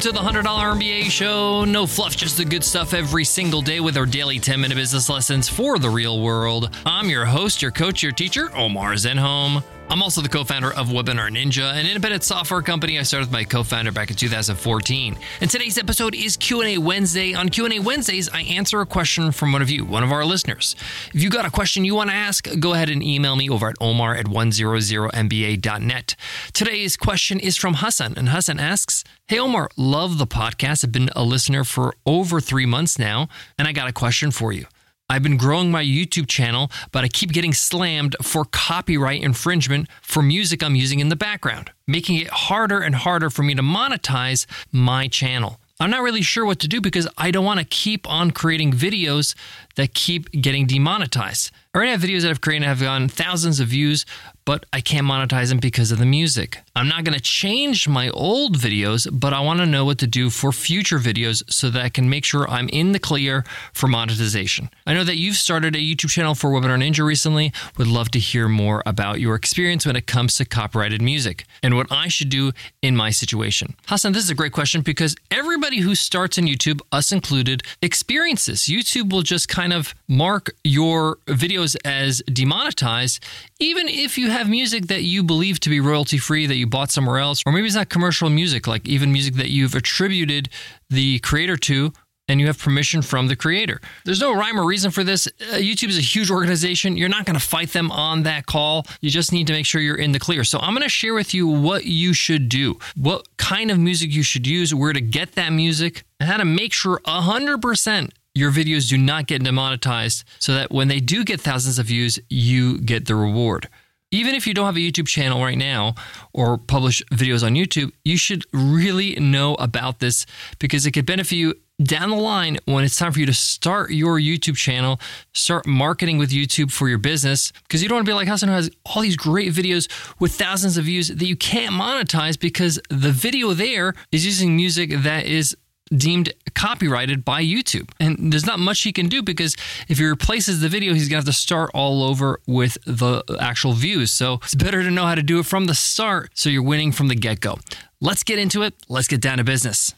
to the $100 MBA show. No fluff, just the good stuff every single day with our daily 10 minute business lessons for the real world. I'm your host, your coach, your teacher, Omar Zenhom. I'm also the co-founder of Webinar Ninja, an independent software company I started with my co-founder back in 2014. And today's episode is Q&A Wednesday. On Q&A Wednesdays, I answer a question from one of you, one of our listeners. If you got a question you want to ask, go ahead and email me over at omar at 100mba.net. Today's question is from Hassan, and Hassan asks, Hey Omar, love the podcast. I've been a listener for over three months now, and I got a question for you. I've been growing my YouTube channel, but I keep getting slammed for copyright infringement for music I'm using in the background, making it harder and harder for me to monetize my channel. I'm not really sure what to do because I don't want to keep on creating videos that keep getting demonetized. I already have videos that I've created have gotten thousands of views, but I can't monetize them because of the music. I'm not going to change my old videos, but I want to know what to do for future videos so that I can make sure I'm in the clear for monetization. I know that you've started a YouTube channel for Webinar Ninja recently. Would love to hear more about your experience when it comes to copyrighted music and what I should do in my situation. Hassan, this is a great question because everybody who starts on YouTube, us included, experiences. YouTube will just kind of mark your videos as demonetized, even if you have music that you believe to be royalty free that you bought somewhere else, or maybe it's not commercial music, like even music that you've attributed the creator to and you have permission from the creator. There's no rhyme or reason for this. Uh, YouTube is a huge organization. You're not going to fight them on that call. You just need to make sure you're in the clear. So I'm going to share with you what you should do, what kind of music you should use, where to get that music, and how to make sure 100% your videos do not get demonetized so that when they do get thousands of views, you get the reward. Even if you don't have a YouTube channel right now or publish videos on YouTube, you should really know about this because it could benefit you down the line when it's time for you to start your YouTube channel, start marketing with YouTube for your business. Because you don't want to be like Hassan who has all these great videos with thousands of views that you can't monetize because the video there is using music that is deemed copyrighted by YouTube. And there's not much he can do because if he replaces the video, he's going to have to start all over with the actual views. So it's better to know how to do it from the start so you're winning from the get go. Let's get into it. Let's get down to business.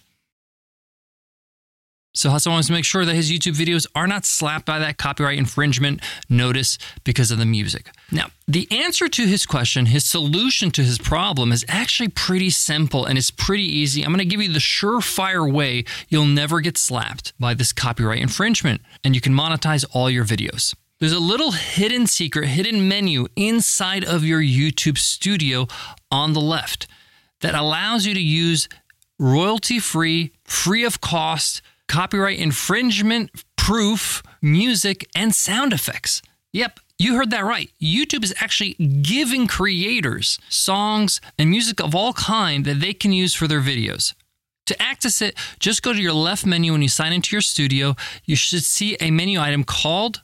So Hassan wants to make sure that his YouTube videos are not slapped by that copyright infringement notice because of the music. Now, the answer to his question, his solution to his problem is actually pretty simple and it's pretty easy. I'm going to give you the surefire way you'll never get slapped by this copyright infringement and you can monetize all your videos. There's a little hidden secret, hidden menu inside of your YouTube studio on the left that allows you to use royalty free, free of cost copyright infringement proof music and sound effects. Yep, you heard that right. YouTube is actually giving creators songs and music of all kind that they can use for their videos. To access it, just go to your left menu when you sign into your studio. You should see a menu item called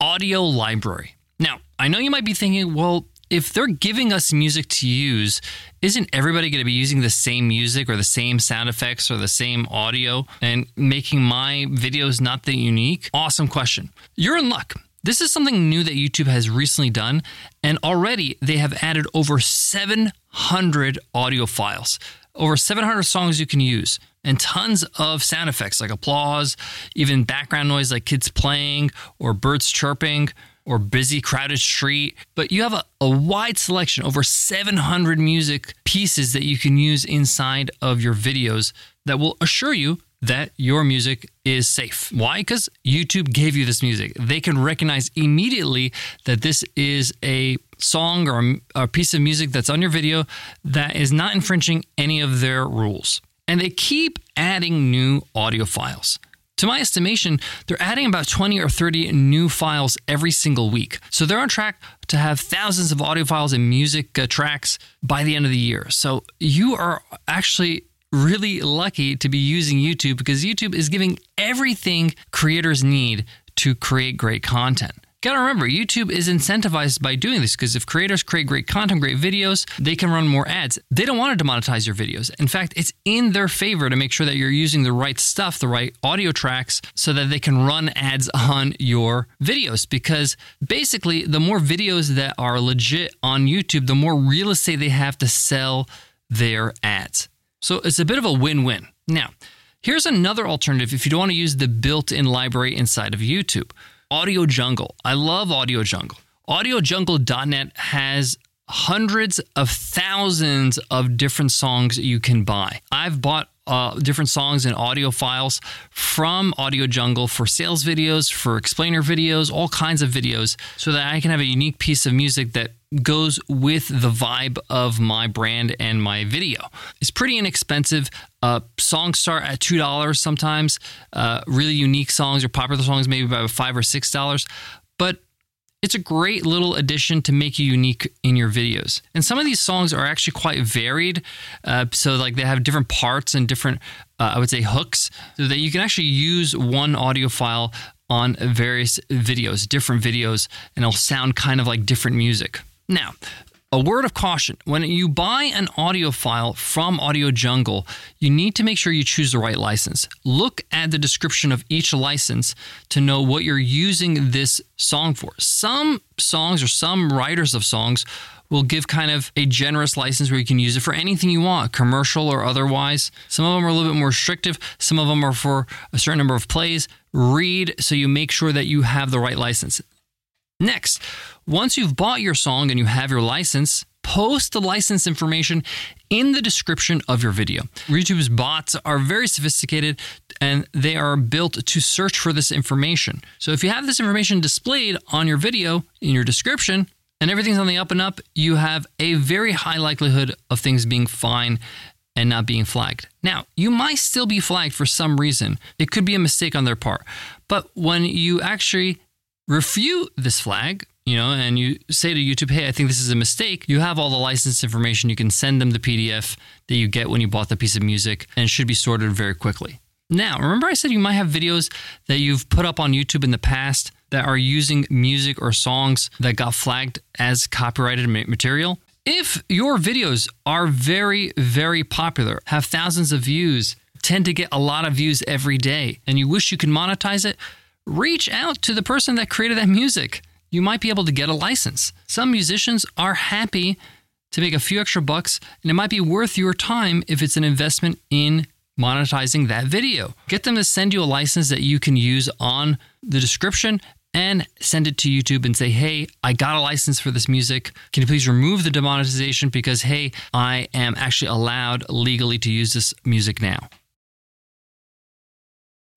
Audio Library. Now, I know you might be thinking, well, if they're giving us music to use, isn't everybody going to be using the same music or the same sound effects or the same audio and making my videos not that unique? Awesome question. You're in luck. This is something new that YouTube has recently done, and already they have added over 700 audio files, over 700 songs you can use, and tons of sound effects like applause, even background noise like kids playing or birds chirping or busy crowded street but you have a, a, wide selection over 700 music pieces that you can use inside of your videos that will assure you that your music is safe. Why? Because YouTube gave you this music. They can recognize immediately that this is a song or a, a piece of music that's on your video that is not infringing any of their rules. And they keep adding new audio files. To my estimation, they're adding about 20 or 30 new files every single week. So they're on track to have thousands of audio files and music uh, tracks by the end of the year. So you are actually really lucky to be using YouTube because YouTube is giving everything creators need to create great content. Gotta remember, YouTube is incentivized by doing this because if creators create great content, great videos, they can run more ads. They don't want to demonetize your videos. In fact, it's in their favor to make sure that you're using the right stuff, the right audio tracks, so that they can run ads on your videos. Because basically, the more videos that are legit on YouTube, the more real estate they have to sell their ads. So it's a bit of a win win. Now, here's another alternative if you don't want to use the built in library inside of YouTube Audio Jungle. I love Audio Jungle. AudioJungle.net has hundreds of thousands of different songs you can buy. I've bought uh, different songs and audio files from Audio Jungle for sales videos, for explainer videos, all kinds of videos, so that I can have a unique piece of music that goes with the vibe of my brand and my video. It's pretty inexpensive. Uh, songs start at two dollars sometimes. Uh, really unique songs or popular songs maybe about five or six dollars, but it's a great little addition to make you unique in your videos. And some of these songs are actually quite varied. Uh, so, like, they have different parts and different, uh, I would say, hooks, so that you can actually use one audio file on various videos, different videos, and it'll sound kind of like different music. Now, a word of caution when you buy an audio file from Audio Jungle, you need to make sure you choose the right license. Look at the description of each license to know what you're using this song for. Some songs or some writers of songs will give kind of a generous license where you can use it for anything you want, commercial or otherwise. Some of them are a little bit more restrictive, some of them are for a certain number of plays. Read so you make sure that you have the right license. Next, once you've bought your song and you have your license, post the license information in the description of your video. YouTube's bots are very sophisticated and they are built to search for this information. So if you have this information displayed on your video in your description and everything's on the up and up, you have a very high likelihood of things being fine and not being flagged. Now, you might still be flagged for some reason. It could be a mistake on their part. But when you actually refute this flag, you know, and you say to YouTube, hey, I think this is a mistake, you have all the license information. You can send them the PDF that you get when you bought the piece of music, and it should be sorted very quickly. Now, remember I said you might have videos that you've put up on YouTube in the past that are using music or songs that got flagged as copyrighted material? If your videos are very, very popular, have thousands of views, tend to get a lot of views every day, and you wish you could monetize it, reach out to the person that created that music. You might be able to get a license. Some musicians are happy to make a few extra bucks, and it might be worth your time if it's an investment in monetizing that video. Get them to send you a license that you can use on the description and send it to YouTube and say, hey, I got a license for this music. Can you please remove the demonetization because, hey, I am actually allowed legally to use this music now?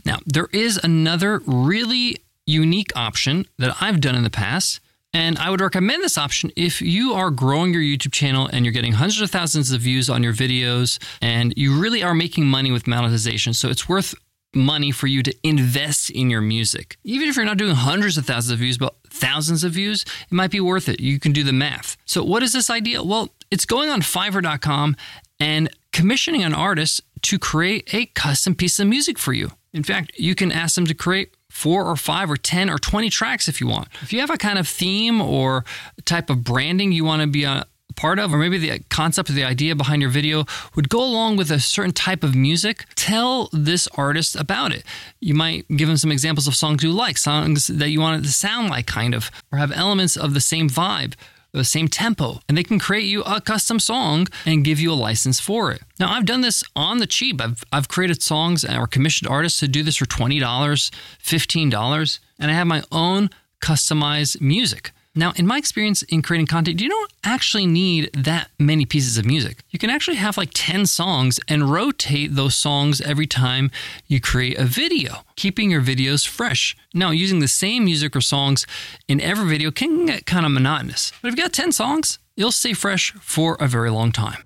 Now, there is another really unique option that I've done in the past. And I would recommend this option if you are growing your YouTube channel and you're getting hundreds of thousands of views on your videos and you really are making money with monetization. So it's worth money for you to invest in your music. Even if you're not doing hundreds of thousands of views, but thousands of views, it might be worth it. You can do the math. So, what is this idea? Well, it's going on fiverr.com and commissioning an artist to create a custom piece of music for you. In fact, you can ask them to create four or five or 10 or 20 tracks if you want. If you have a kind of theme or type of branding you want to be a part of, or maybe the concept or the idea behind your video would go along with a certain type of music, tell this artist about it. You might give them some examples of songs you like, songs that you want it to sound like, kind of, or have elements of the same vibe the same tempo, and they can create you a custom song and give you a license for it. Now, I've done this on the cheap. I've, I've created songs or commissioned artists to do this for $20, $15, and I have my own customized music. Now, in my experience in creating content, you don't actually need that many pieces of music. You can actually have like 10 songs and rotate those songs every time you create a video, keeping your videos fresh. Now, using the same music or songs in every video can get kind of monotonous. But if you've got 10 songs, you'll stay fresh for a very long time.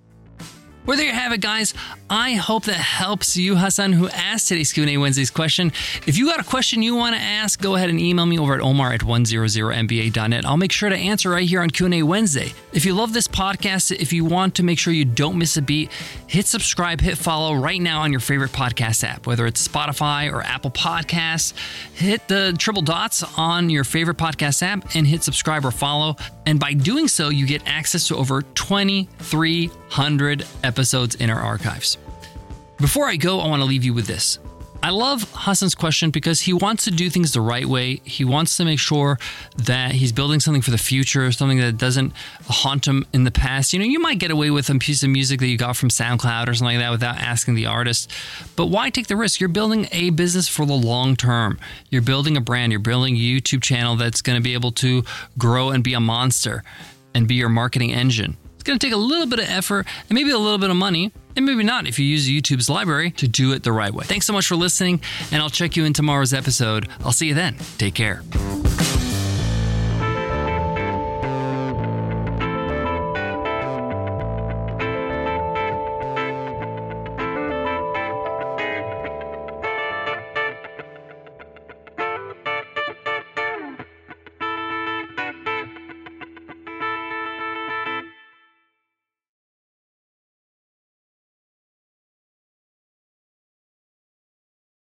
Well, there you have it, guys. I hope that helps you, Hassan, who asked today's Q&A Wednesday's question. If you got a question you want to ask, go ahead and email me over at omar at 100mba.net. I'll make sure to answer right here on Q&A Wednesday. If you love this podcast, if you want to make sure you don't miss a beat, hit subscribe, hit follow right now on your favorite podcast app, whether it's Spotify or Apple Podcasts. Hit the triple dots on your favorite podcast app and hit subscribe or follow. And by doing so, you get access to over 2,300 episodes in our archives. Before I go, I want to leave you with this. I love Hassan's question because he wants to do things the right way. He wants to make sure that he's building something for the future, something that doesn't haunt him in the past. You know, you might get away with a piece of music that you got from SoundCloud or something like that without asking the artist, but why take the risk? You're building a business for the long term. You're building a brand, you're building a YouTube channel that's going to be able to grow and be a monster and be your marketing engine. Going to take a little bit of effort and maybe a little bit of money and maybe not if you use YouTube's library to do it the right way. Thanks so much for listening, and I'll check you in tomorrow's episode. I'll see you then. Take care.